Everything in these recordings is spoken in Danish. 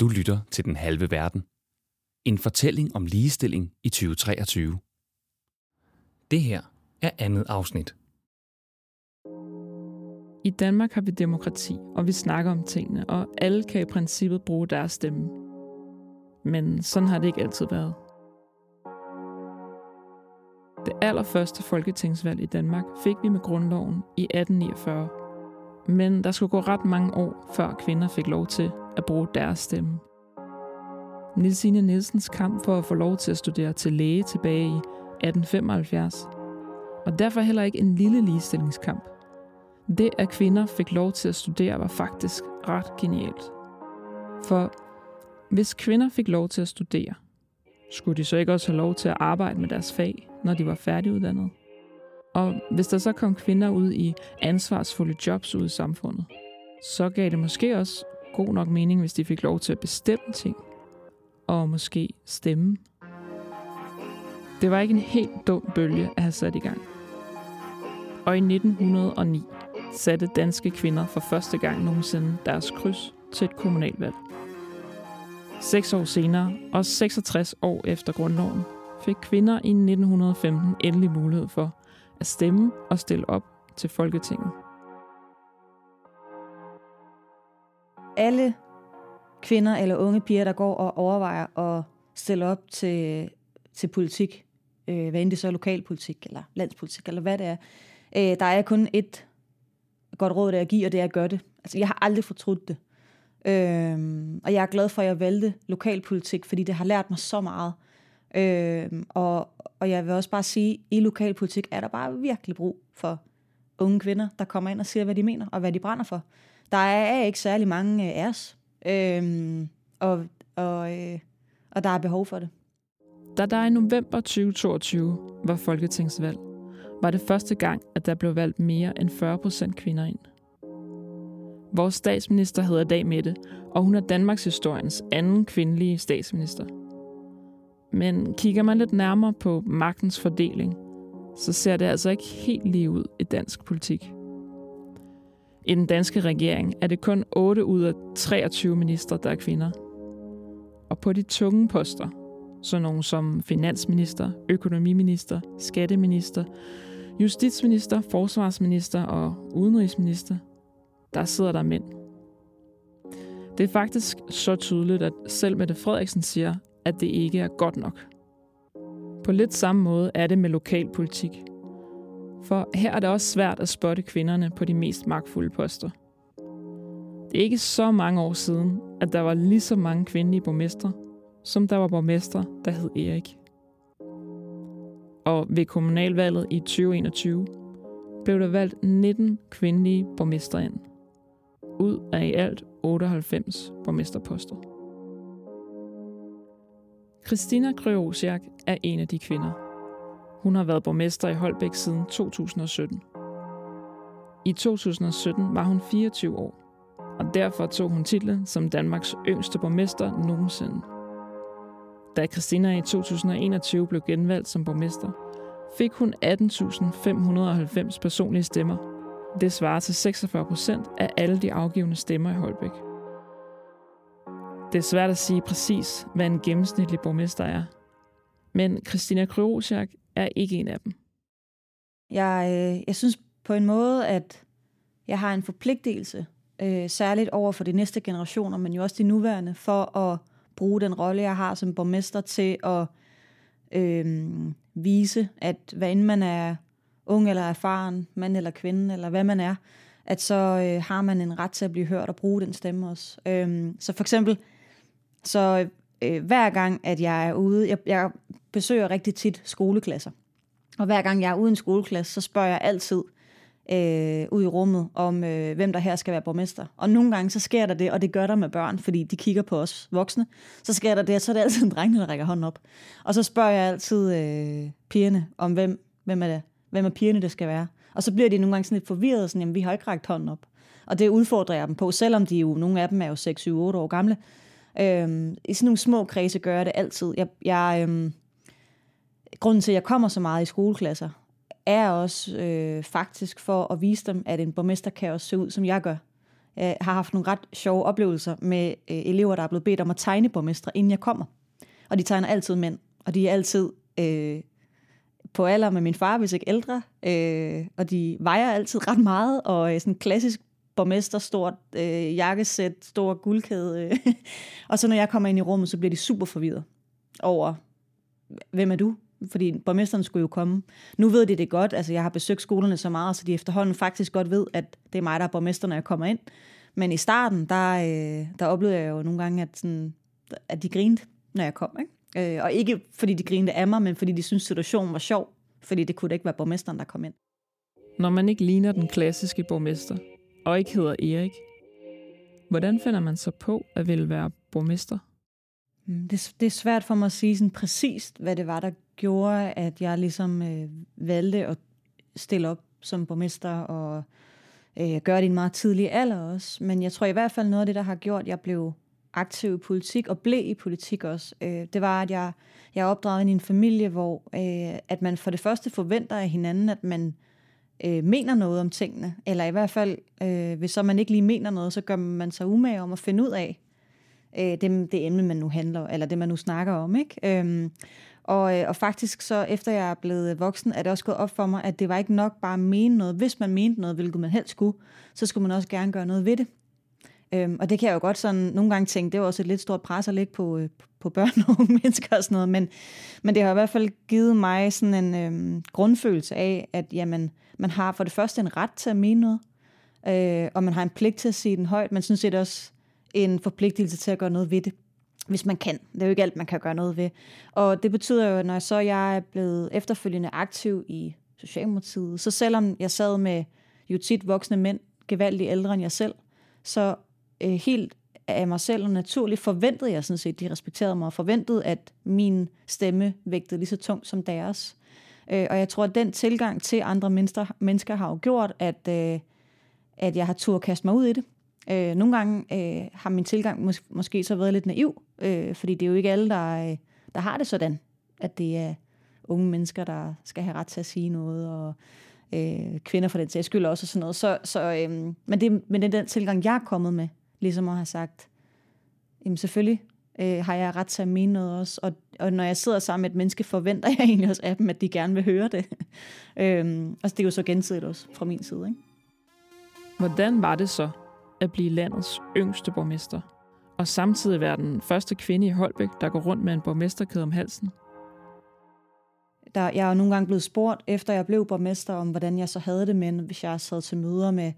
Du lytter til Den Halve Verden. En fortælling om ligestilling i 2023. Det her er andet afsnit. I Danmark har vi demokrati, og vi snakker om tingene, og alle kan i princippet bruge deres stemme. Men sådan har det ikke altid været. Det allerførste folketingsvalg i Danmark fik vi med grundloven i 1849. Men der skulle gå ret mange år, før kvinder fik lov til at bruge deres stemme. Nilsine Nielsens kamp for at få lov til at studere til læge tilbage i 1875, og derfor heller ikke en lille ligestillingskamp. Det, at kvinder fik lov til at studere, var faktisk ret genialt. For hvis kvinder fik lov til at studere, skulle de så ikke også have lov til at arbejde med deres fag, når de var færdiguddannede? Og hvis der så kom kvinder ud i ansvarsfulde jobs ude i samfundet, så gav det måske også god nok mening, hvis de fik lov til at bestemme ting. Og måske stemme. Det var ikke en helt dum bølge at have sat i gang. Og i 1909 satte danske kvinder for første gang nogensinde deres kryds til et kommunalvalg. Seks år senere, og 66 år efter grundloven, fik kvinder i 1915 endelig mulighed for at stemme og stille op til Folketinget. Alle kvinder eller unge piger, der går og overvejer at stille op til, til politik, øh, hvad end det så er lokalpolitik eller landspolitik eller hvad det er, øh, der er kun et godt råd, der at give, og det er at gøre det. Altså, jeg har aldrig fortrudt det. Øhm, og jeg er glad for, at jeg valgte lokalpolitik, fordi det har lært mig så meget. Øhm, og, og jeg vil også bare sige, at i lokalpolitik er der bare virkelig brug for unge kvinder, der kommer ind og siger, hvad de mener, og hvad de brænder for. Der er ikke særlig mange øh, af os, øhm, og, og, øh, og der er behov for det. Da der i november 2022 var folketingsvalg, var det første gang, at der blev valgt mere end 40 procent kvinder ind. Vores statsminister hedder Dag Mette, og hun er Danmarks historiens anden kvindelige statsminister. Men kigger man lidt nærmere på magtens fordeling, så ser det altså ikke helt lige ud i dansk politik. I den danske regering er det kun 8 ud af 23 ministre, der er kvinder. Og på de tunge poster, så nogle som finansminister, økonomiminister, skatteminister, justitsminister, forsvarsminister og udenrigsminister, der sidder der mænd. Det er faktisk så tydeligt, at selv Mette Frederiksen siger, at det ikke er godt nok. På lidt samme måde er det med lokalpolitik. For her er det også svært at spotte kvinderne på de mest magtfulde poster. Det er ikke så mange år siden, at der var lige så mange kvindelige borgmestre, som der var borgmestre, der hed Erik. Og ved kommunalvalget i 2021 blev der valgt 19 kvindelige borgmestre ind. Ud af i alt 98 borgmesterposter. Christina Krøosiak er en af de kvinder. Hun har været borgmester i Holbæk siden 2017. I 2017 var hun 24 år, og derfor tog hun titlen som Danmarks yngste borgmester nogensinde. Da Christina i 2021 blev genvalgt som borgmester, fik hun 18.590 personlige stemmer. Det svarer til 46 procent af alle de afgivende stemmer i Holbæk. Det er svært at sige præcis, hvad en gennemsnitlig borgmester er. Men Christina Krøosiak er ikke en af dem. Jeg, øh, jeg synes på en måde, at jeg har en forpligtelse, øh, særligt over for de næste generationer, men jo også de nuværende, for at bruge den rolle, jeg har som borgmester til at øh, vise, at hvad end man er ung eller erfaren, mand eller kvinde, eller hvad man er, at så øh, har man en ret til at blive hørt og bruge den stemme også. Øh, så for eksempel, så øh, hver gang, at jeg er ude, jeg, jeg besøger rigtig tit skoleklasser, og hver gang jeg er ude i en skoleklasse, så spørger jeg altid, øh, ud i rummet, om øh, hvem der her skal være borgmester. Og nogle gange så sker der det, og det gør der med børn, fordi de kigger på os voksne. Så sker der det, og så er det altid en dreng, der rækker hånden op. Og så spørger jeg altid øh, pigerne om, hvem, hvem, er det, hvem er pigerne, det skal være. Og så bliver de nogle gange sådan lidt forvirret, sådan, jamen vi har ikke rækket hånden op. Og det udfordrer jeg dem på, selvom de jo, nogle af dem er jo 6, 7, 8 år gamle. Øhm, I sådan nogle små kredse gør jeg det altid. Jeg, jeg, øhm, grunden til, at jeg kommer så meget i skoleklasser, er også øh, faktisk for at vise dem, at en borgmester kan også se ud, som jeg gør. jeg har haft nogle ret sjove oplevelser med øh, elever, der er blevet bedt om at tegne borgmestre, inden jeg kommer. Og de tegner altid mænd, og de er altid øh, på alder med min far, hvis ikke ældre, øh, og de vejer altid ret meget, og øh, sådan klassisk borgmester, stort øh, jakkesæt, stor guldkæde. Øh. og så når jeg kommer ind i rummet, så bliver de super forvirret over, hvem er du? Fordi borgmesteren skulle jo komme. Nu ved de det godt, altså jeg har besøgt skolerne så meget, så de efterhånden faktisk godt ved, at det er mig, der er borgmester, når jeg kommer ind. Men i starten, der, øh, der oplevede jeg jo nogle gange, at, sådan, at de grinte, når jeg kom. Ikke? Øh, og ikke fordi de grinte af mig, men fordi de syntes, situationen var sjov. Fordi det kunne da ikke være borgmesteren, der kom ind. Når man ikke ligner den klassiske borgmester, og ikke hedder Erik, hvordan finder man så på at ville være borgmester? Mm, det, det er svært for mig at sige sådan præcist, hvad det var, der gjorde, at jeg ligesom øh, valgte at stille op som borgmester og øh, gøre det i en meget tidlig alder også. Men jeg tror i hvert fald noget af det, der har gjort, at jeg blev aktiv i politik og blev i politik også, øh, det var, at jeg, jeg er opdraget i en familie, hvor øh, at man for det første forventer af hinanden, at man øh, øh, mener noget om tingene. Eller i hvert fald, øh, hvis så man ikke lige mener noget, så gør man sig umage om at finde ud af øh, det, det emne, man nu handler, eller det, man nu snakker om. Ikke? Øhm, og, øh, og faktisk så, efter jeg er blevet voksen, er det også gået op for mig, at det var ikke nok bare at mene noget. Hvis man mente noget, hvilket man helst skulle, så skulle man også gerne gøre noget ved det. Øhm, og det kan jeg jo godt sådan nogle gange tænke, det er også et lidt stort pres at lægge på, øh, på børn og unge mennesker og sådan noget, men, men det har i hvert fald givet mig sådan en øhm, grundfølelse af, at jamen, man har for det første en ret til at mene noget, øh, og man har en pligt til at sige den højt, men synes det også en forpligtelse til at gøre noget ved det hvis man kan. Det er jo ikke alt, man kan gøre noget ved. Og det betyder jo, når så jeg er blevet efterfølgende aktiv i Socialdemokratiet, så selvom jeg sad med jo tit voksne mænd, gevaldigt ældre end jeg selv, så øh, helt af mig selv og naturligt forventede jeg sådan set, de respekterede mig og forventede, at min stemme vægtede lige så tungt som deres. Øh, og jeg tror, at den tilgang til andre mennesker, mennesker har jo gjort, at, øh, at jeg har tur kaste mig ud i det. Øh, nogle gange øh, har min tilgang mås- måske så været lidt naiv, øh, fordi det er jo ikke alle, der, øh, der har det sådan, at det er unge mennesker, der skal have ret til at sige noget, og øh, kvinder for den sags skyld også og sådan noget. Så, så, øh, men, det, men det er den tilgang, jeg er kommet med, ligesom at have sagt, jamen selvfølgelig øh, har jeg ret til at mene noget også, og, og når jeg sidder sammen med et menneske, forventer jeg egentlig også af dem, at de gerne vil høre det. øh, altså det er jo så gensidigt også fra min side. Ikke? Hvordan var det så at blive landets yngste borgmester, og samtidig være den første kvinde i Holbæk, der går rundt med en borgmesterkæde om halsen. Der, jeg er nogle gange blevet spurgt, efter jeg blev borgmester, om hvordan jeg så havde det med, hvis jeg sad til møder med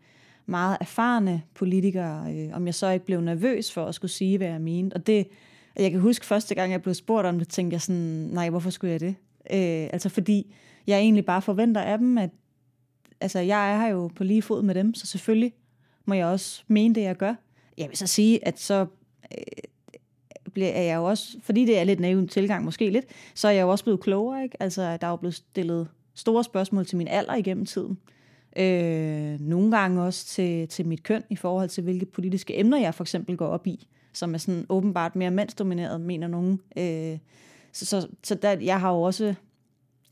meget erfarne politikere, øh, om jeg så ikke blev nervøs for at skulle sige, hvad jeg mente. Og det, jeg kan huske første gang, jeg blev spurgt om det, tænkte jeg sådan, nej, hvorfor skulle jeg det? Øh, altså fordi jeg egentlig bare forventer af dem, at altså, jeg er her jo på lige fod med dem, så selvfølgelig må jeg også mene det, jeg gør. Jeg vil så sige, at så øh, bliver jeg jo også, fordi det er lidt naiv tilgang måske lidt, så er jeg jo også blevet klogere. Ikke? Altså, der er jo blevet stillet store spørgsmål til min alder igennem tiden. Øh, Øh, nogle gange også til, til mit køn i forhold til, hvilke politiske emner jeg for eksempel går op i, som er sådan åbenbart mere mandsdomineret, mener nogen. Øh, så så, så der, jeg har jo også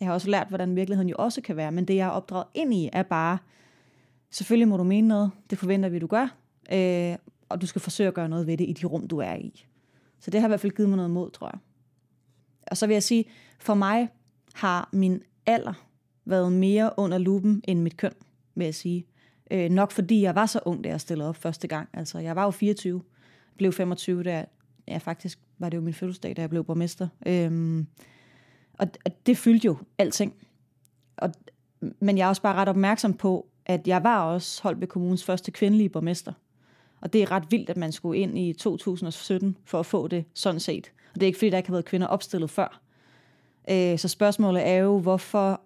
jeg har også lært, hvordan virkeligheden jo også kan være, men det, jeg har opdraget ind i, er bare, Selvfølgelig må du mene noget, det forventer vi, du gør, øh, og du skal forsøge at gøre noget ved det i de rum, du er i. Så det har i hvert fald givet mig noget mod, tror jeg. Og så vil jeg sige, for mig har min alder været mere under lupen end mit køn, vil jeg sige. Øh, nok fordi jeg var så ung, da jeg stillede op første gang. Altså, jeg var jo 24, blev 25, da ja, faktisk var det jo min fødselsdag, da jeg blev borgmester. Øhm, og, og det fyldte jo alting. Og, men jeg er også bare ret opmærksom på, at jeg var også Holbæk Kommunes første kvindelige borgmester. Og det er ret vildt, at man skulle ind i 2017 for at få det sådan set. Og det er ikke fordi, der ikke har været kvinder opstillet før. Øh, så spørgsmålet er jo, hvorfor,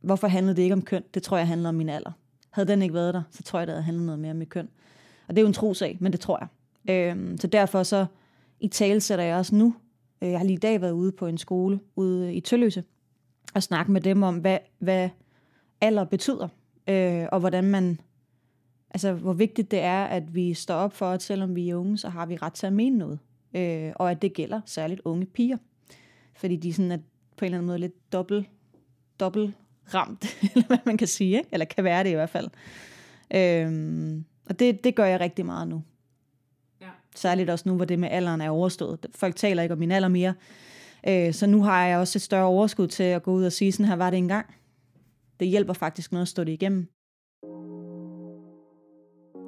hvorfor handlede det ikke om køn? Det tror jeg handler om min alder. Havde den ikke været der, så tror jeg, det havde handlet noget mere om mit køn. Og det er jo en trosag, men det tror jeg. Øhm, så derfor så i tale sætter jeg også nu. Øh, jeg har lige i dag været ude på en skole ude i Tølløse og snakke med dem om, hvad, hvad alder betyder øh, og hvordan man, altså hvor vigtigt det er, at vi står op for, at selvom vi er unge, så har vi ret til at mene noget. Øh, og at det gælder særligt unge piger. Fordi de sådan er på en eller anden måde lidt dobbelt, dobbelt ramt, eller hvad man kan sige, ikke? eller kan være det i hvert fald. Øh, Og det, det gør jeg rigtig meget nu. Ja. Særligt også nu, hvor det med alderen er overstået. Folk taler ikke om min alder mere. Øh, så nu har jeg også et større overskud til at gå ud og sige, sådan her var det engang. Det hjælper faktisk noget at stå det igennem.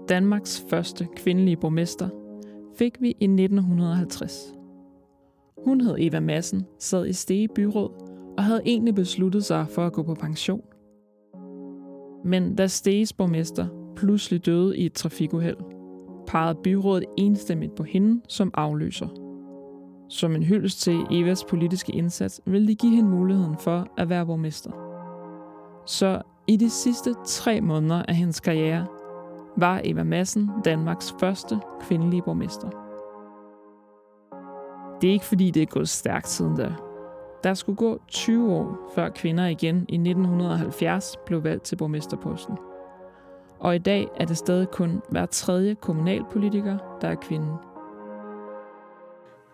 Danmarks første kvindelige borgmester fik vi i 1950. Hun hed Eva Madsen, sad i Stege Byråd og havde egentlig besluttet sig for at gå på pension. Men da Steges borgmester pludselig døde i et trafikuheld, pegede byrådet enstemmigt på hende som afløser. Som en hyldest til Evas politiske indsats ville de give hende muligheden for at være borgmester. Så i de sidste tre måneder af hendes karriere var Eva Madsen Danmarks første kvindelige borgmester. Det er ikke fordi, det er gået stærkt siden da. Der skulle gå 20 år, før kvinder igen i 1970 blev valgt til borgmesterposten. Og i dag er det stadig kun hver tredje kommunalpolitiker, der er kvinde.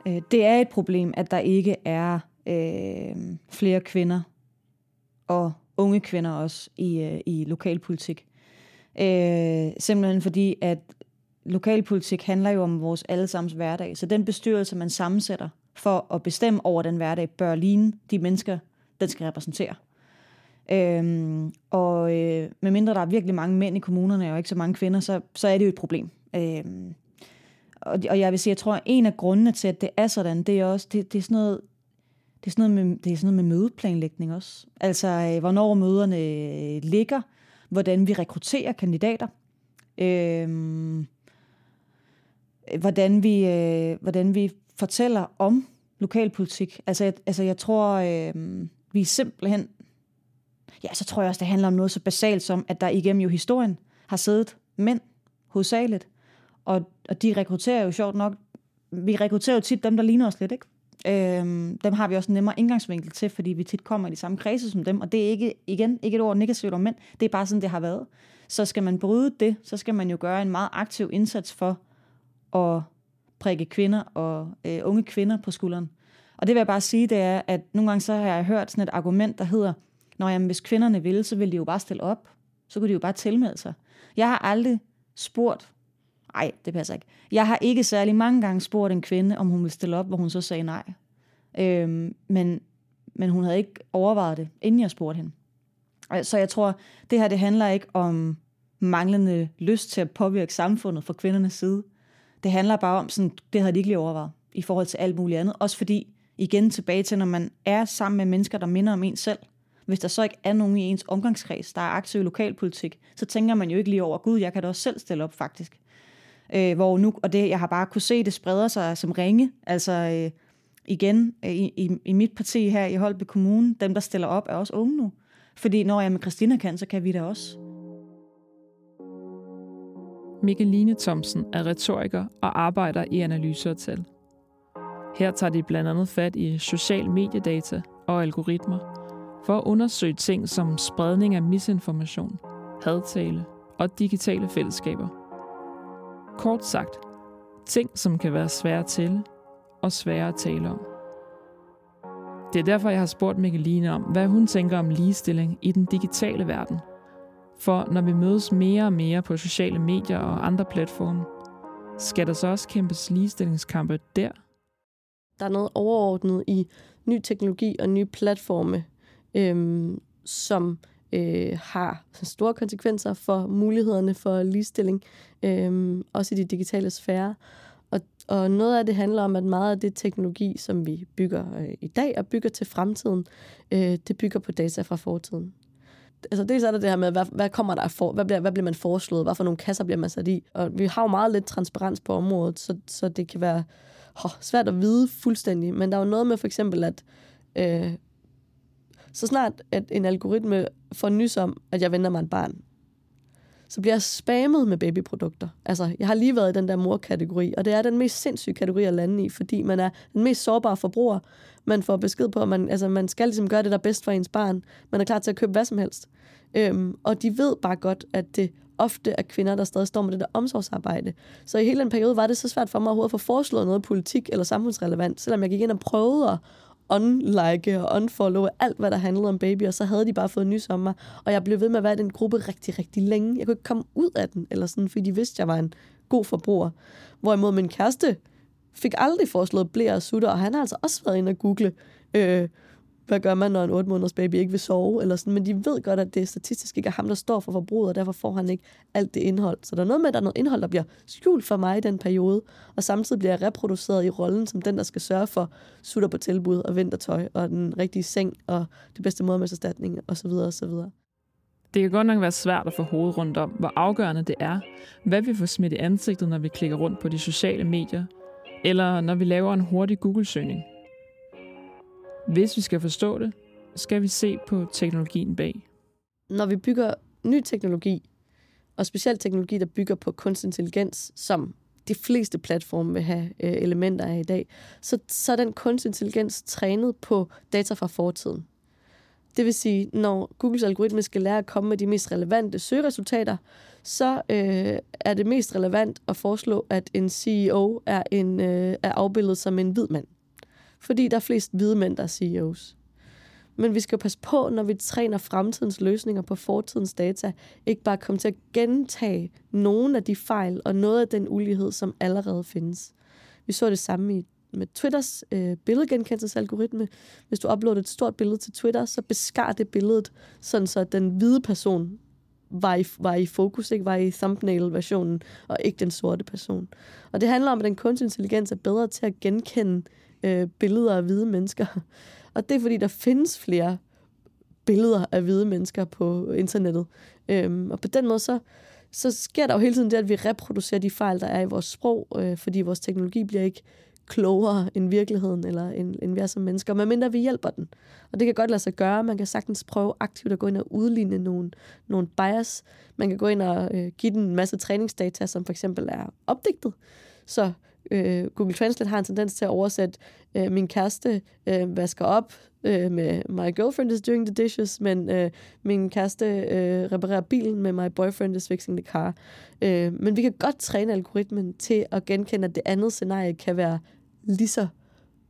Øh, det er et problem, at der ikke er øh, flere kvinder og unge kvinder også i, øh, i lokalpolitik. Øh, simpelthen fordi, at lokalpolitik handler jo om vores allesammens hverdag. Så den bestyrelse, man sammensætter for at bestemme over den hverdag, bør ligne de mennesker, den skal repræsentere. Øhm, og øh, medmindre der er virkelig mange mænd i kommunerne, og ikke så mange kvinder, så, så er det jo et problem. Øhm, og, og jeg vil sige, jeg tror, at en af grundene til, at det er sådan, det er også, det, det er sådan noget, det er sådan noget med, det er sådan noget med mødeplanlægning også. Altså, øh, hvornår møderne øh, ligger, hvordan vi rekrutterer kandidater, øh, hvordan, vi, øh, hvordan vi fortæller om lokalpolitik. Altså, jeg, altså, jeg tror, øh, vi simpelthen... Ja, så tror jeg også, det handler om noget så basalt som, at der igennem jo historien har siddet mænd hovedsageligt, og, og de rekrutterer jo sjovt nok, vi rekrutterer jo tit dem, der ligner os lidt, ikke? Øhm, dem har vi også en nemmere indgangsvinkel til, fordi vi tit kommer i de samme kredse som dem, og det er ikke, igen, ikke et ord negativt om mænd, det er bare sådan, det har været. Så skal man bryde det, så skal man jo gøre en meget aktiv indsats for at prikke kvinder og øh, unge kvinder på skulderen. Og det vil jeg bare sige, det er, at nogle gange så har jeg hørt sådan et argument, der hedder, når jamen, hvis kvinderne ville, så ville de jo bare stille op. Så kunne de jo bare tilmelde sig. Jeg har aldrig spurgt Nej, det passer ikke. Jeg har ikke særlig mange gange spurgt en kvinde, om hun ville stille op, hvor hun så sagde nej. Øhm, men, men hun havde ikke overvejet det, inden jeg spurgte hende. Øh, så jeg tror, det her det handler ikke om manglende lyst til at påvirke samfundet fra kvindernes side. Det handler bare om, sådan, det havde de ikke lige overvejet i forhold til alt muligt andet. Også fordi, igen tilbage til, når man er sammen med mennesker, der minder om en selv. Hvis der så ikke er nogen i ens omgangskreds, der er aktiv i lokalpolitik, så tænker man jo ikke lige over, gud, jeg kan da også selv stille op faktisk. Øh, hvor nu, og det, jeg har bare kunne se, det spreder sig som ringe. Altså øh, igen, øh, i, i, i mit parti her i Holbe Kommune, dem der stiller op, er også unge nu. Fordi når jeg med Christina kan, så kan vi da også. Mikkeline Thomsen er retoriker og arbejder i analyser og tal. Her tager de blandt andet fat i social mediedata og algoritmer for at undersøge ting som spredning af misinformation, hadtale og digitale fællesskaber. Kort sagt, ting, som kan være svære til og svære at tale om. Det er derfor, jeg har spurgt Mikkeline om, hvad hun tænker om ligestilling i den digitale verden. For når vi mødes mere og mere på sociale medier og andre platforme, skal der så også kæmpes ligestillingskampe der? Der er noget overordnet i ny teknologi og nye platforme, øhm, som øh, har store konsekvenser for mulighederne for ligestilling, øh, også i de digitale sfære. Og, og noget af det handler om, at meget af det teknologi, som vi bygger øh, i dag og bygger til fremtiden, øh, det bygger på data fra fortiden. Altså dels er der det her med, hvad, hvad kommer der for, hvad bliver, hvad bliver man foreslået, hvad for nogle kasser bliver man sat i. Og vi har jo meget lidt transparens på området, så, så det kan være oh, svært at vide fuldstændig. Men der er jo noget med for eksempel, at øh, så snart at en algoritme får nys om, at jeg venter mig en barn, så bliver jeg spammet med babyprodukter. Altså, jeg har lige været i den der mor-kategori, og det er den mest sindssyge kategori at lande i, fordi man er den mest sårbare forbruger. Man får besked på, at man, altså, man skal ligesom gøre det, der er bedst for ens barn. Man er klar til at købe hvad som helst. Øhm, og de ved bare godt, at det ofte er kvinder, der stadig står med det der omsorgsarbejde. Så i hele den periode var det så svært for mig overhovedet at få foreslået noget politik eller samfundsrelevant, selvom jeg gik ind og prøvede at unlike og unfollow alt, hvad der handlede om baby, og så havde de bare fået nys om mig. Og jeg blev ved med at være i den gruppe rigtig, rigtig længe. Jeg kunne ikke komme ud af den, eller sådan, fordi de vidste, at jeg var en god forbruger. Hvorimod min kæreste fik aldrig foreslået blære og sutter, og han har altså også været inde og google, øh, hvad gør man, når en 8 måneders baby ikke vil sove, eller sådan, men de ved godt, at det statistisk ikke er ham, der står for forbruget, og derfor får han ikke alt det indhold. Så der er noget med, at der er noget indhold, der bliver skjult for mig i den periode, og samtidig bliver jeg reproduceret i rollen som den, der skal sørge for sutter på tilbud og vintertøj, og den rigtige seng, og det bedste modermælserstatning, osv. osv. Det kan godt nok være svært at få hovedet rundt om, hvor afgørende det er, hvad vi får smidt i ansigtet, når vi klikker rundt på de sociale medier, eller når vi laver en hurtig Google-søgning. Hvis vi skal forstå det, skal vi se på teknologien bag. Når vi bygger ny teknologi, og specielt teknologi, der bygger på kunstig intelligens, som de fleste platforme vil have øh, elementer af i dag, så, så er den kunstig intelligens trænet på data fra fortiden. Det vil sige, når Googles algoritme skal lære at komme med de mest relevante søgeresultater, så øh, er det mest relevant at foreslå, at en CEO er, en, øh, er afbildet som en hvid mand. Fordi der er flest hvide mænd, der er CEOs. Men vi skal passe på, når vi træner fremtidens løsninger på fortidens data, ikke bare komme til at gentage nogle af de fejl og noget af den ulighed, som allerede findes. Vi så det samme i med Twitters øh, billedgenkendelsesalgoritme. Hvis du uploader et stort billede til Twitter, så beskar det billedet, sådan så den hvide person var i, var i fokus, ikke var i thumbnail-versionen, og ikke den sorte person. Og det handler om, at den kunstig intelligens er bedre til at genkende øh, billeder af hvide mennesker. Og det er fordi, der findes flere billeder af hvide mennesker på internettet. Øhm, og på den måde, så, så sker der jo hele tiden det, at vi reproducerer de fejl, der er i vores sprog, øh, fordi vores teknologi bliver ikke klogere end virkeligheden, eller end, end vi er som mennesker, medmindre vi hjælper den. Og det kan godt lade sig gøre. Man kan sagtens prøve aktivt at gå ind og udligne nogle, nogle bias. Man kan gå ind og øh, give den en masse træningsdata, som for eksempel er opdigtet. Så øh, Google Translate har en tendens til at oversætte, øh, min kæreste øh, vasker op øh, med my girlfriend is doing the dishes, men øh, min kæreste øh, reparerer bilen med my boyfriend is fixing the car. Øh, men vi kan godt træne algoritmen til at genkende, at det andet scenarie kan være lige så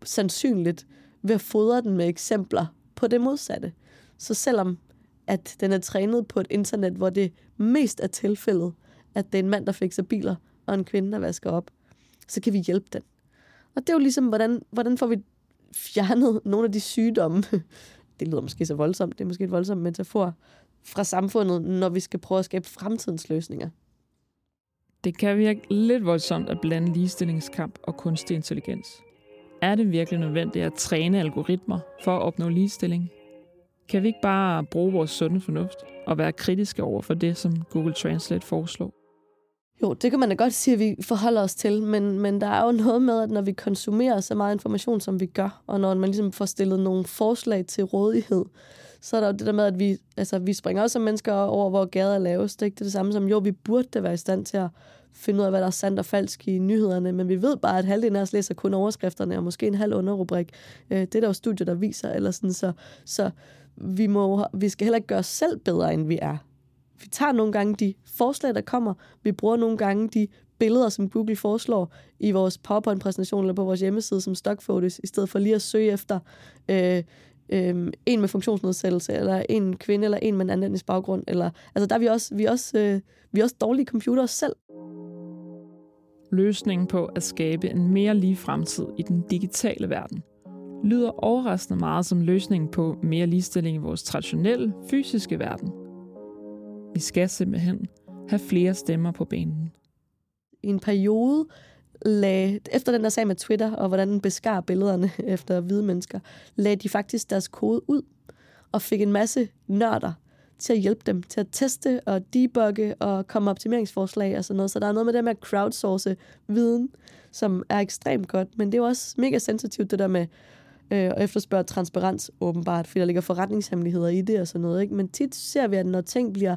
sandsynligt ved at fodre den med eksempler på det modsatte. Så selvom at den er trænet på et internet, hvor det mest er tilfældet, at det er en mand, der fikser biler, og en kvinde, der vasker op, så kan vi hjælpe den. Og det er jo ligesom, hvordan, hvordan får vi fjernet nogle af de sygdomme, det lyder måske så voldsomt, det er måske et voldsomt metafor, fra samfundet, når vi skal prøve at skabe fremtidens løsninger. Det kan virke lidt voldsomt at blande ligestillingskamp og kunstig intelligens. Er det virkelig nødvendigt at træne algoritmer for at opnå ligestilling? Kan vi ikke bare bruge vores sunde fornuft og være kritiske over for det, som Google Translate foreslår? Jo, det kan man da godt sige, at vi forholder os til, men, men der er jo noget med, at når vi konsumerer så meget information, som vi gør, og når man ligesom får stillet nogle forslag til rådighed, så er der jo det der med, at vi, altså, vi springer også som mennesker over, hvor gader er lavest. Ikke? Det er det samme som, jo, vi burde da være i stand til at finde ud af, hvad der er sandt og falsk i nyhederne, men vi ved bare, at halvdelen af os læser kun overskrifterne, og måske en halv underrubrik. Øh, det er der jo studier, der viser, eller sådan, så, så vi, må, vi skal heller ikke gøre os selv bedre, end vi er. Vi tager nogle gange de forslag, der kommer. Vi bruger nogle gange de billeder, som Google foreslår i vores PowerPoint-præsentation eller på vores hjemmeside som stock photos, i stedet for lige at søge efter øh, øh, en med funktionsnedsættelse, eller en kvinde, eller en med en anden baggrund. Eller, altså der er vi også, vi er også, øh, vi er også dårlige computere selv. Løsningen på at skabe en mere lige fremtid i den digitale verden lyder overraskende meget som løsningen på mere ligestilling i vores traditionelle fysiske verden. Vi skal simpelthen have flere stemmer på banen. I en periode lag, efter den der sag med Twitter, og hvordan den beskar billederne efter hvide mennesker, lagde de faktisk deres kode ud, og fik en masse nørder til at hjælpe dem til at teste og debugge og komme med optimeringsforslag og sådan noget. Så der er noget med det med at crowdsource viden, som er ekstremt godt, men det er jo også mega sensitivt, det der med øh, at efterspørge transparens åbenbart, fordi der ligger forretningshemmeligheder i det og sådan noget. Ikke? Men tit ser vi, at når ting bliver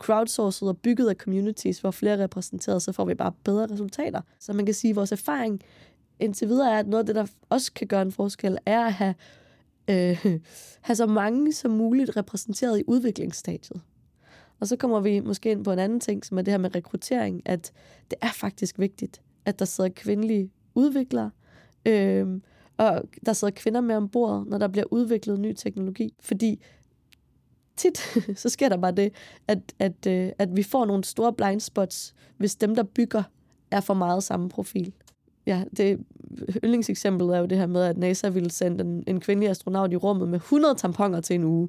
crowdsourcet og bygget af communities, hvor flere er repræsenteret, så får vi bare bedre resultater. Så man kan sige, at vores erfaring indtil videre er, at noget af det, der også kan gøre en forskel, er at have, øh, have så mange som muligt repræsenteret i udviklingsstadiet. Og så kommer vi måske ind på en anden ting, som er det her med rekruttering, at det er faktisk vigtigt, at der sidder kvindelige udviklere, øh, og der sidder kvinder med ombord, når der bliver udviklet ny teknologi. Fordi tit, så sker der bare det, at, at, øh, at vi får nogle store blind spots, hvis dem, der bygger, er for meget samme profil. Ja, det yndlingseksemplet er jo det her med, at NASA ville sende en, en kvindelig astronaut i rummet med 100 tamponer til en uge.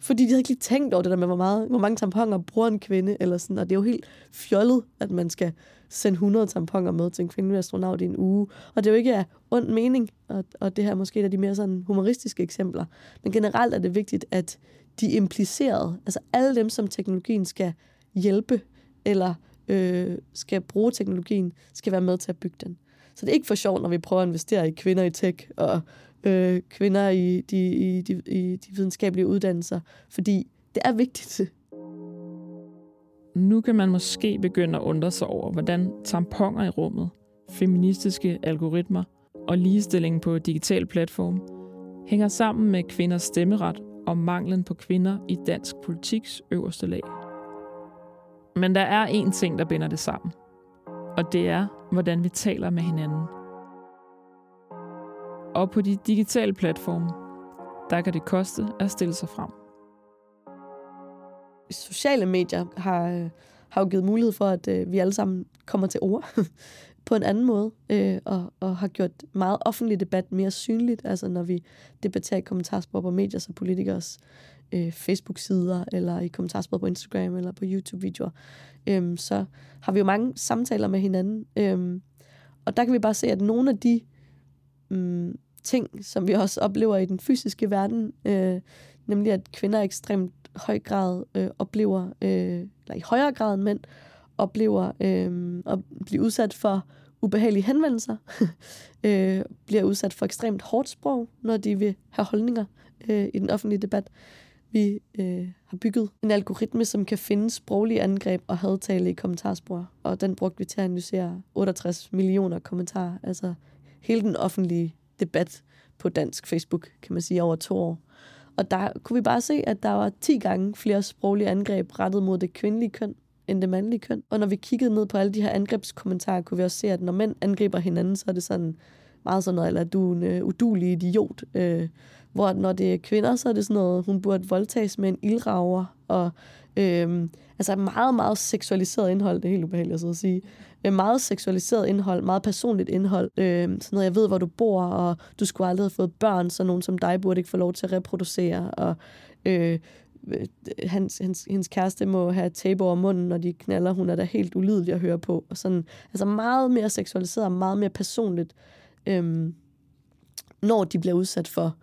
Fordi de havde ikke lige tænkt over det der med, hvor, meget, hvor mange tamponer bruger en kvinde. Eller sådan. Og det er jo helt fjollet, at man skal sende 100 tamponer med til en kvindelig astronaut i en uge. Og det er jo ikke af ond mening, og, og det her er måske et af de mere sådan humoristiske eksempler. Men generelt er det vigtigt, at de implicerede, altså alle dem, som teknologien skal hjælpe, eller øh, skal bruge teknologien, skal være med til at bygge den. Så det er ikke for sjovt, når vi prøver at investere i kvinder i tech, og øh, kvinder i de, i, de, i de videnskabelige uddannelser, fordi det er vigtigt. Nu kan man måske begynde at undre sig over, hvordan tamponer i rummet, feministiske algoritmer og ligestillingen på digital platform hænger sammen med kvinders stemmeret om manglen på kvinder i dansk politiks øverste lag. Men der er én ting, der binder det sammen. Og det er, hvordan vi taler med hinanden. Og på de digitale platforme, der kan det koste at stille sig frem. Sociale medier har, øh, har jo givet mulighed for, at øh, vi alle sammen kommer til ord på en anden måde, øh, og, og har gjort meget offentlig debat mere synligt, altså når vi debatterer i kommentarspor på medier, så politikers øh, Facebook-sider, eller i kommentarspor på Instagram, eller på YouTube-videoer, øh, så har vi jo mange samtaler med hinanden. Øh, og der kan vi bare se, at nogle af de øh, ting, som vi også oplever i den fysiske verden, øh, nemlig at kvinder ekstremt høj grad øh, oplever, øh, eller i højere grad end mænd, oplever øh, at blive udsat for ubehagelige henvendelser, øh, bliver udsat for ekstremt hårdt sprog, når de vil have holdninger øh, i den offentlige debat. Vi øh, har bygget en algoritme, som kan finde sproglige angreb og hadtale i kommentarspor, og den brugte vi til at analysere 68 millioner kommentarer, altså hele den offentlige debat på dansk Facebook, kan man sige, over to år. Og der kunne vi bare se, at der var 10 gange flere sproglige angreb rettet mod det kvindelige køn, end det mandlige køn. Og når vi kiggede ned på alle de her angrebskommentarer, kunne vi også se, at når mænd angriber hinanden, så er det sådan meget sådan noget, eller du er en øh, udulig idiot. Øh, hvor når det er kvinder, så er det sådan noget, hun burde voldtages med en ildrager, og øh, altså meget, meget seksualiseret indhold, det er helt ubehageligt at sige. Øh, meget seksualiseret indhold, meget personligt indhold. øh, sådan noget, jeg ved, hvor du bor, og du skulle aldrig have fået børn, så nogen som dig burde ikke få lov til at reproducere. Og øh, Øh, hans, hans, hendes kæreste må have tape over munden, når de knaller. Hun er da helt ulidelig at høre på. Og sådan, altså meget mere seksualiseret, meget mere personligt, øhm, når de bliver udsat for,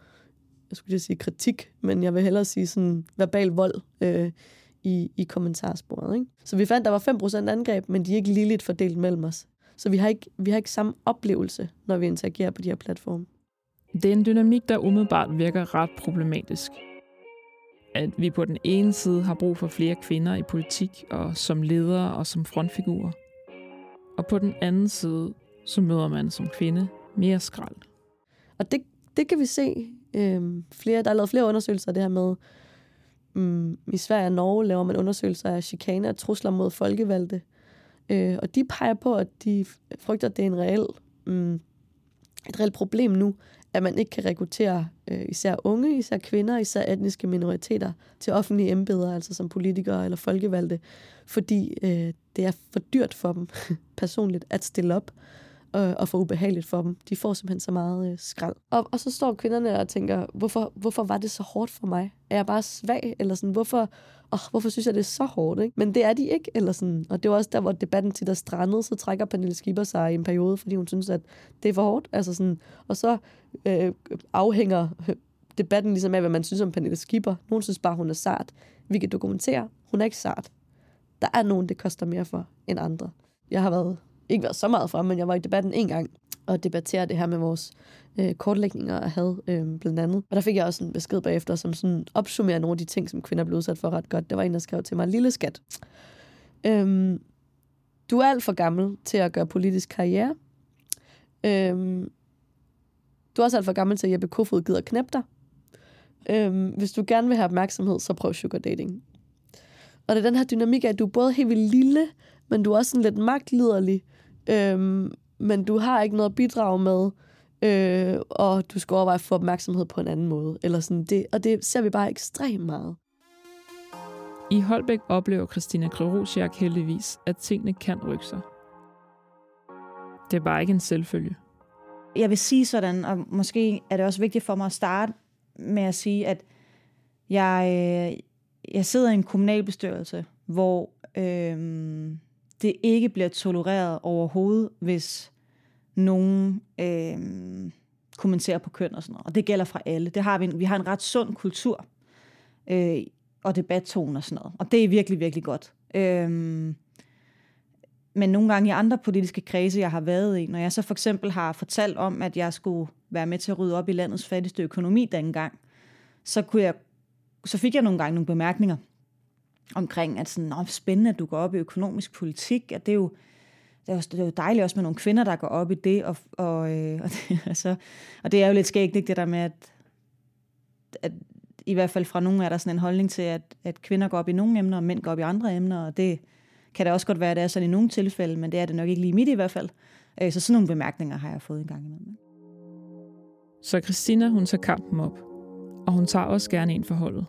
jeg skulle sige kritik, men jeg vil hellere sige sådan verbal vold øh, i, i kommentarsporet. Ikke? Så vi fandt, der var 5% angreb, men de er ikke ligeligt fordelt mellem os. Så vi har, ikke, vi har ikke samme oplevelse, når vi interagerer på de her platforme. Det er en dynamik, der umiddelbart virker ret problematisk at vi på den ene side har brug for flere kvinder i politik og som ledere og som frontfigurer. Og på den anden side, så møder man som kvinde mere skrald. Og det, det kan vi se. Øhm, flere, der er lavet flere undersøgelser af det her med, um, i Sverige og Norge laver man undersøgelser af chikane og trusler mod folkevalgte. Øh, og de peger på, at de frygter, at det er en reel, um, et reelt problem nu, at man ikke kan rekruttere øh, især unge, især kvinder, især etniske minoriteter til offentlige embeder, altså som politikere eller folkevalgte, fordi øh, det er for dyrt for dem personligt at stille op øh, og for ubehageligt for dem. De får simpelthen så meget øh, skrald. Og, og så står kvinderne og tænker, hvorfor, hvorfor var det så hårdt for mig? Er jeg bare svag? Eller sådan, hvorfor, oh, hvorfor synes jeg, det er så hårdt? Ikke? Men det er de ikke. Eller sådan. Og det var også der, hvor debatten tit er strandet, så trækker Pernille Schieber sig i en periode, fordi hun synes, at det er for hårdt. Altså sådan, og så øh, afhænger øh, debatten ligesom af, hvad man synes om Pernille Schieber. Nogen synes bare, hun er sart. Vi kan dokumentere, hun er ikke sart. Der er nogen, det koster mere for end andre. Jeg har været ikke været så meget for, men jeg var i debatten en gang og debattere det her med vores øh, kortlægninger af had, øh, blandt andet. Og der fik jeg også en besked bagefter, som sådan opsummerer nogle af de ting, som kvinder blev udsat for ret godt. Det var en, der skrev til mig, lille skat. Øhm, du er alt for gammel til at gøre politisk karriere. Øhm, du er også alt for gammel til, at Jeppe Kofod gider knæppe dig. Øhm, hvis du gerne vil have opmærksomhed, så prøv sugar dating. Og det er den her dynamik af, at du er både helt vildt lille, men du er også sådan lidt magtliderlig. Øhm, men du har ikke noget at bidrage med øh, og du skal overveje at få opmærksomhed på en anden måde. Eller sådan det, og det ser vi bare ekstremt meget. I Holbæk oplever Christina Krerosiak heldigvis, at tingene kan rykke sig. Det er bare ikke en selvfølge. Jeg vil sige sådan, og måske er det også vigtigt for mig at starte med at sige, at jeg, øh, jeg sidder i en kommunalbestyrelse, hvor øh, det ikke bliver tolereret overhovedet, hvis nogen øh, kommenterer på køn og sådan noget. Og det gælder fra alle. Det har vi, vi har en ret sund kultur øh, og debattone og sådan noget. Og det er virkelig, virkelig godt. Øh, men nogle gange i andre politiske kredse, jeg har været i, når jeg så for eksempel har fortalt om, at jeg skulle være med til at rydde op i landets fattigste økonomi dengang, så, kunne jeg, så fik jeg nogle gange nogle bemærkninger omkring, at sådan, Nå, spændende, at du går op i økonomisk politik, at det er jo, det er, jo, det er jo dejligt også med nogle kvinder, der går op i det, og, og, øh, og, det, altså, og det er jo lidt skægt, ikke, det der med, at, at i hvert fald fra nogle er der sådan en holdning til, at, at kvinder går op i nogle emner, og mænd går op i andre emner, og det kan da også godt være, at det er sådan i nogle tilfælde, men det er det nok ikke lige midt i hvert fald. Øh, så sådan nogle bemærkninger har jeg fået en gang imellem. Så Christina, hun tager kampen op, og hun tager også gerne en for holdet.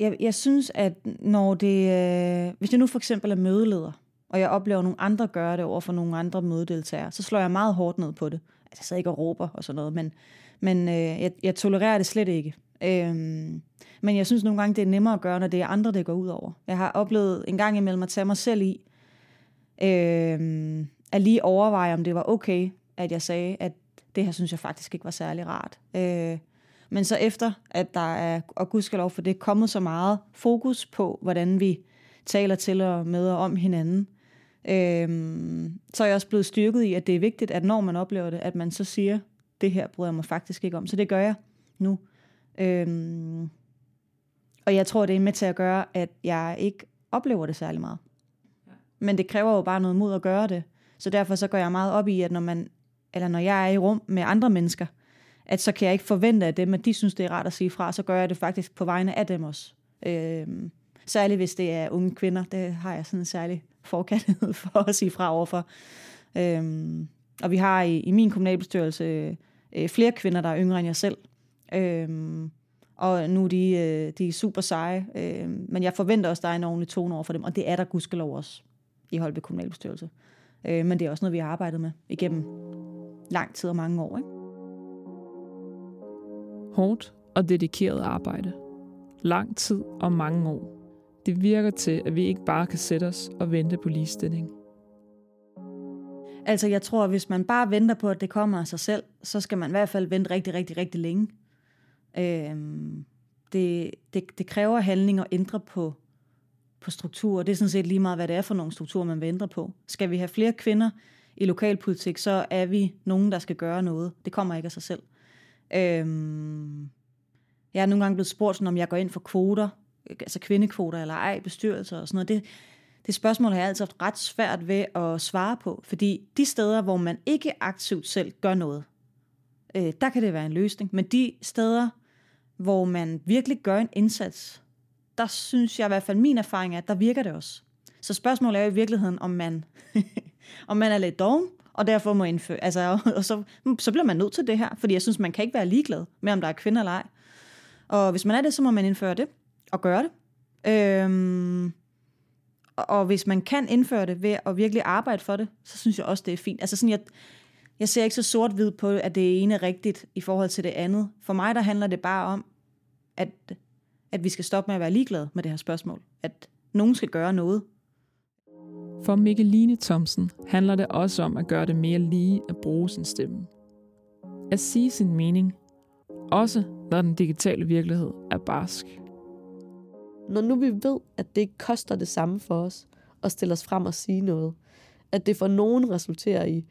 Jeg, jeg synes, at når det, øh, hvis jeg nu for eksempel er mødeleder, og jeg oplever nogle andre gøre det over for nogle andre mødedeltagere, så slår jeg meget hårdt ned på det. Altså, jeg sidder ikke og råber og sådan noget, men, men øh, jeg, jeg tolererer det slet ikke. Øhm, men jeg synes nogle gange, det er nemmere at gøre, når det er andre, det går ud over. Jeg har oplevet en gang imellem at tage mig selv i, øhm, at lige overveje, om det var okay, at jeg sagde, at det her synes jeg faktisk ikke var særlig rart. Øh, men så efter, at der er, og gudskelov for det, er kommet så meget fokus på, hvordan vi taler til og med og om hinanden, øhm, så er jeg også blevet styrket i, at det er vigtigt, at når man oplever det, at man så siger, det her bryder jeg mig faktisk ikke om. Så det gør jeg nu. Øhm, og jeg tror, det er med til at gøre, at jeg ikke oplever det særlig meget. Men det kræver jo bare noget mod at gøre det. Så derfor så går jeg meget op i, at når, man, eller når jeg er i rum med andre mennesker, at så kan jeg ikke forvente af dem, at de synes, det er rart at sige fra, så gør jeg det faktisk på vegne af dem også. Øhm, særligt hvis det er unge kvinder, det har jeg sådan en særlig forkærlighed for at sige fra overfor. Øhm, og vi har i, i min kommunalbestyrelse øh, flere kvinder, der er yngre end jeg selv. Øhm, og nu er de, øh, de er super seje. øh, men jeg forventer også, at der er en ordentlig tone over for dem, og det er der gudskelov også i Holbæk Kommunalbestyrelse. Øh, men det er også noget, vi har arbejdet med igennem lang tid og mange år. Ikke? Hårdt og dedikeret arbejde. Lang tid og mange år. Det virker til, at vi ikke bare kan sætte os og vente på ligestilling. Altså, jeg tror, at hvis man bare venter på, at det kommer af sig selv, så skal man i hvert fald vente rigtig, rigtig, rigtig længe. Øhm, det, det, det kræver handling at ændre på, på strukturer. Det er sådan set lige meget, hvad det er for nogle strukturer, man vil ændre på. Skal vi have flere kvinder i lokalpolitik, så er vi nogen, der skal gøre noget. Det kommer ikke af sig selv. Øhm, jeg er nogle gange blevet spurgt, om jeg går ind for kvoter, altså kvindekvoter eller ej, bestyrelser og sådan noget. Det, det spørgsmål har jeg altid haft ret svært ved at svare på, fordi de steder, hvor man ikke aktivt selv gør noget, øh, der kan det være en løsning. Men de steder, hvor man virkelig gør en indsats, der synes jeg i hvert fald, min erfaring er, at der virker det også. Så spørgsmålet er jo i virkeligheden, om man, om man er lidt doven, og derfor må indføre, altså, og så, så bliver man nødt til det her, fordi jeg synes, man kan ikke være ligeglad med, om der er kvinder eller ej. Og hvis man er det, så må man indføre det, og gøre det. Øhm, og hvis man kan indføre det ved at virkelig arbejde for det, så synes jeg også, det er fint. Altså sådan, jeg, jeg ser ikke så sort-hvid på, at det ene er rigtigt i forhold til det andet. For mig, der handler det bare om, at, at vi skal stoppe med at være ligeglade med det her spørgsmål. At nogen skal gøre noget. For Mikkeline Thomsen handler det også om at gøre det mere lige at bruge sin stemme. At sige sin mening, også når den digitale virkelighed er barsk. Når nu vi ved, at det ikke koster det samme for os at stille os frem og sige noget, at det for nogen resulterer i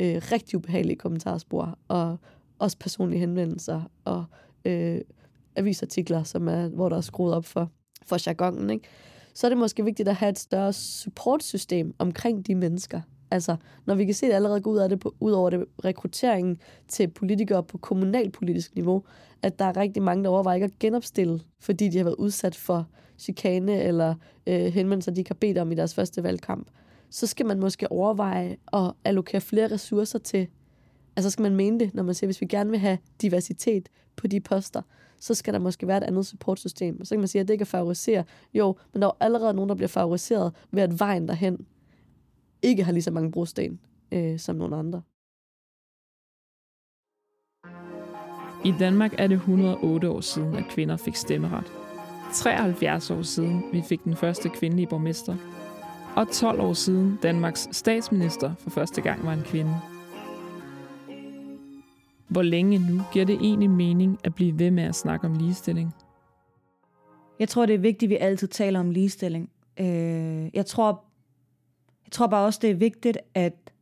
øh, rigtig ubehagelige kommentarspor, og også personlige henvendelser, og øh, avisartikler, som er, hvor der er skruet op for, for jargonen, ikke? så er det måske vigtigt at have et større supportsystem omkring de mennesker. Altså, når vi kan se det allerede gå ud, af det på, ud over det, rekrutteringen til politikere på kommunalpolitisk niveau, at der er rigtig mange, der overvejer ikke at genopstille, fordi de har været udsat for chikane eller øh, henvendelser, de ikke har bedt om i deres første valgkamp, så skal man måske overveje at allokere flere ressourcer til Altså skal man mene det, når man siger, hvis vi gerne vil have diversitet på de poster, så skal der måske være et andet supportsystem. Og så kan man sige, at det ikke er favorisere. Jo, men der er allerede nogen, der bliver favoriseret ved, at vejen derhen ikke har lige så mange brosten øh, som nogle andre. I Danmark er det 108 år siden, at kvinder fik stemmeret. 73 år siden, vi fik den første kvindelige borgmester. Og 12 år siden, Danmarks statsminister for første gang var en kvinde. Hvor længe nu giver det egentlig mening at blive ved med at snakke om ligestilling? Jeg tror, det er vigtigt, at vi altid taler om ligestilling. Øh, jeg, tror, tror bare også, det er vigtigt, at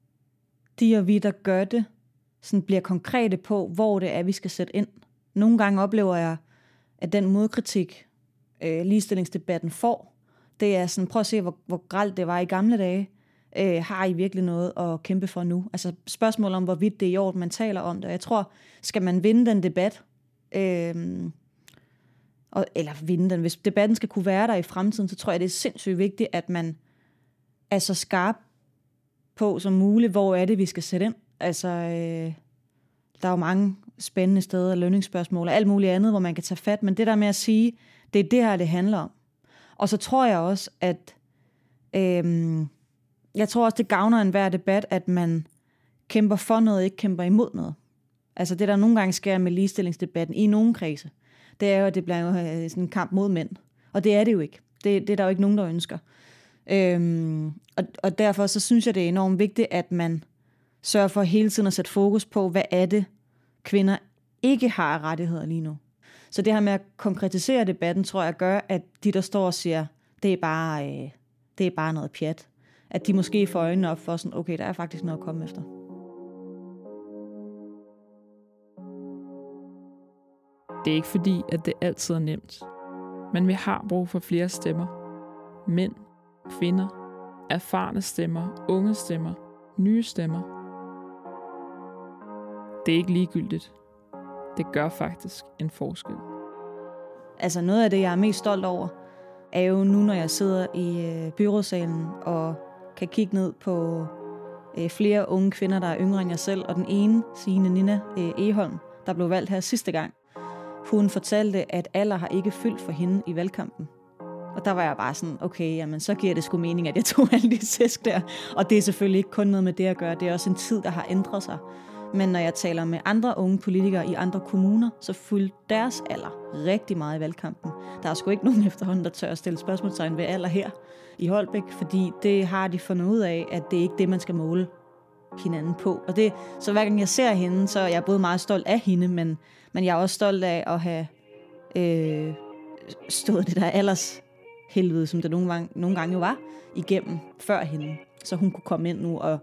de og vi, der gør det, sådan bliver konkrete på, hvor det er, vi skal sætte ind. Nogle gange oplever jeg, at den modkritik, øh, ligestillingsdebatten får, det er sådan, prøv at se, hvor, hvor gralt det var i gamle dage. Øh, har I virkelig noget at kæmpe for nu? Altså spørgsmålet om, hvorvidt det er i orden, man taler om det. jeg tror, skal man vinde den debat, øh, og, eller vinde den, hvis debatten skal kunne være der i fremtiden, så tror jeg, det er sindssygt vigtigt, at man er så skarp på som muligt, hvor er det, vi skal sætte ind. Altså, øh, der er jo mange spændende steder, lønningsspørgsmål og alt muligt andet, hvor man kan tage fat, men det der med at sige, det er det her, det handler om. Og så tror jeg også, at øh, jeg tror også, det gavner enhver debat, at man kæmper for noget, ikke kæmper imod noget. Altså det, der nogle gange sker med ligestillingsdebatten i nogle kredse, det er jo, at det bliver jo sådan en kamp mod mænd. Og det er det jo ikke. Det, det er der jo ikke nogen, der ønsker. Øhm, og, og derfor så synes jeg, det er enormt vigtigt, at man sørger for hele tiden at sætte fokus på, hvad er det, kvinder ikke har af rettigheder lige nu. Så det her med at konkretisere debatten, tror jeg gør, at de, der står og siger, det er bare, øh, det er bare noget pjat, at de måske får øjnene op for sådan, okay, der er faktisk noget at komme efter. Det er ikke fordi, at det altid er nemt. Men vi har brug for flere stemmer. Mænd, kvinder, erfarne stemmer, unge stemmer, nye stemmer. Det er ikke ligegyldigt. Det gør faktisk en forskel. Altså noget af det, jeg er mest stolt over, er jo nu, når jeg sidder i øh, byrådsalen og kan kigge ned på øh, flere unge kvinder, der er yngre end jeg selv, og den ene, Signe Nina øh, Eholm, der blev valgt her sidste gang, hun fortalte, at alder har ikke fyldt for hende i valgkampen. Og der var jeg bare sådan, okay, jamen så giver det sgu mening, at jeg tog alle de tæsk der. Og det er selvfølgelig ikke kun noget med det at gøre, det er også en tid, der har ændret sig. Men når jeg taler med andre unge politikere i andre kommuner, så fyldte deres alder rigtig meget i valgkampen. Der er sgu ikke nogen efterhånden, der tør at stille spørgsmålstegn ved alder her i Holbæk, fordi det har de fundet ud af, at det er ikke det, man skal måle hinanden på. Og det, så hver gang jeg ser hende, så er jeg både meget stolt af hende, men, men jeg er også stolt af at have øh, stået det der alders helvede, som det nogle gange, nogle gange jo var, igennem før hende. Så hun kunne komme ind nu og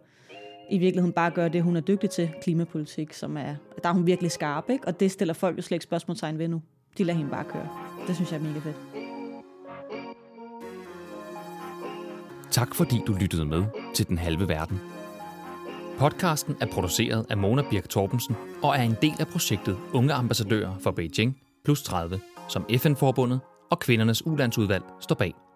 i virkeligheden bare gøre det, hun er dygtig til, klimapolitik, som er, der er hun virkelig skarp, ikke? og det stiller folk jo slet ikke spørgsmålstegn ved nu. De lader hende bare køre. Det synes jeg er mega fedt. Tak fordi du lyttede med til Den Halve Verden. Podcasten er produceret af Mona Birk Torbensen og er en del af projektet Unge Ambassadører for Beijing plus 30, som FN-forbundet og Kvindernes Ulandsudvalg står bag.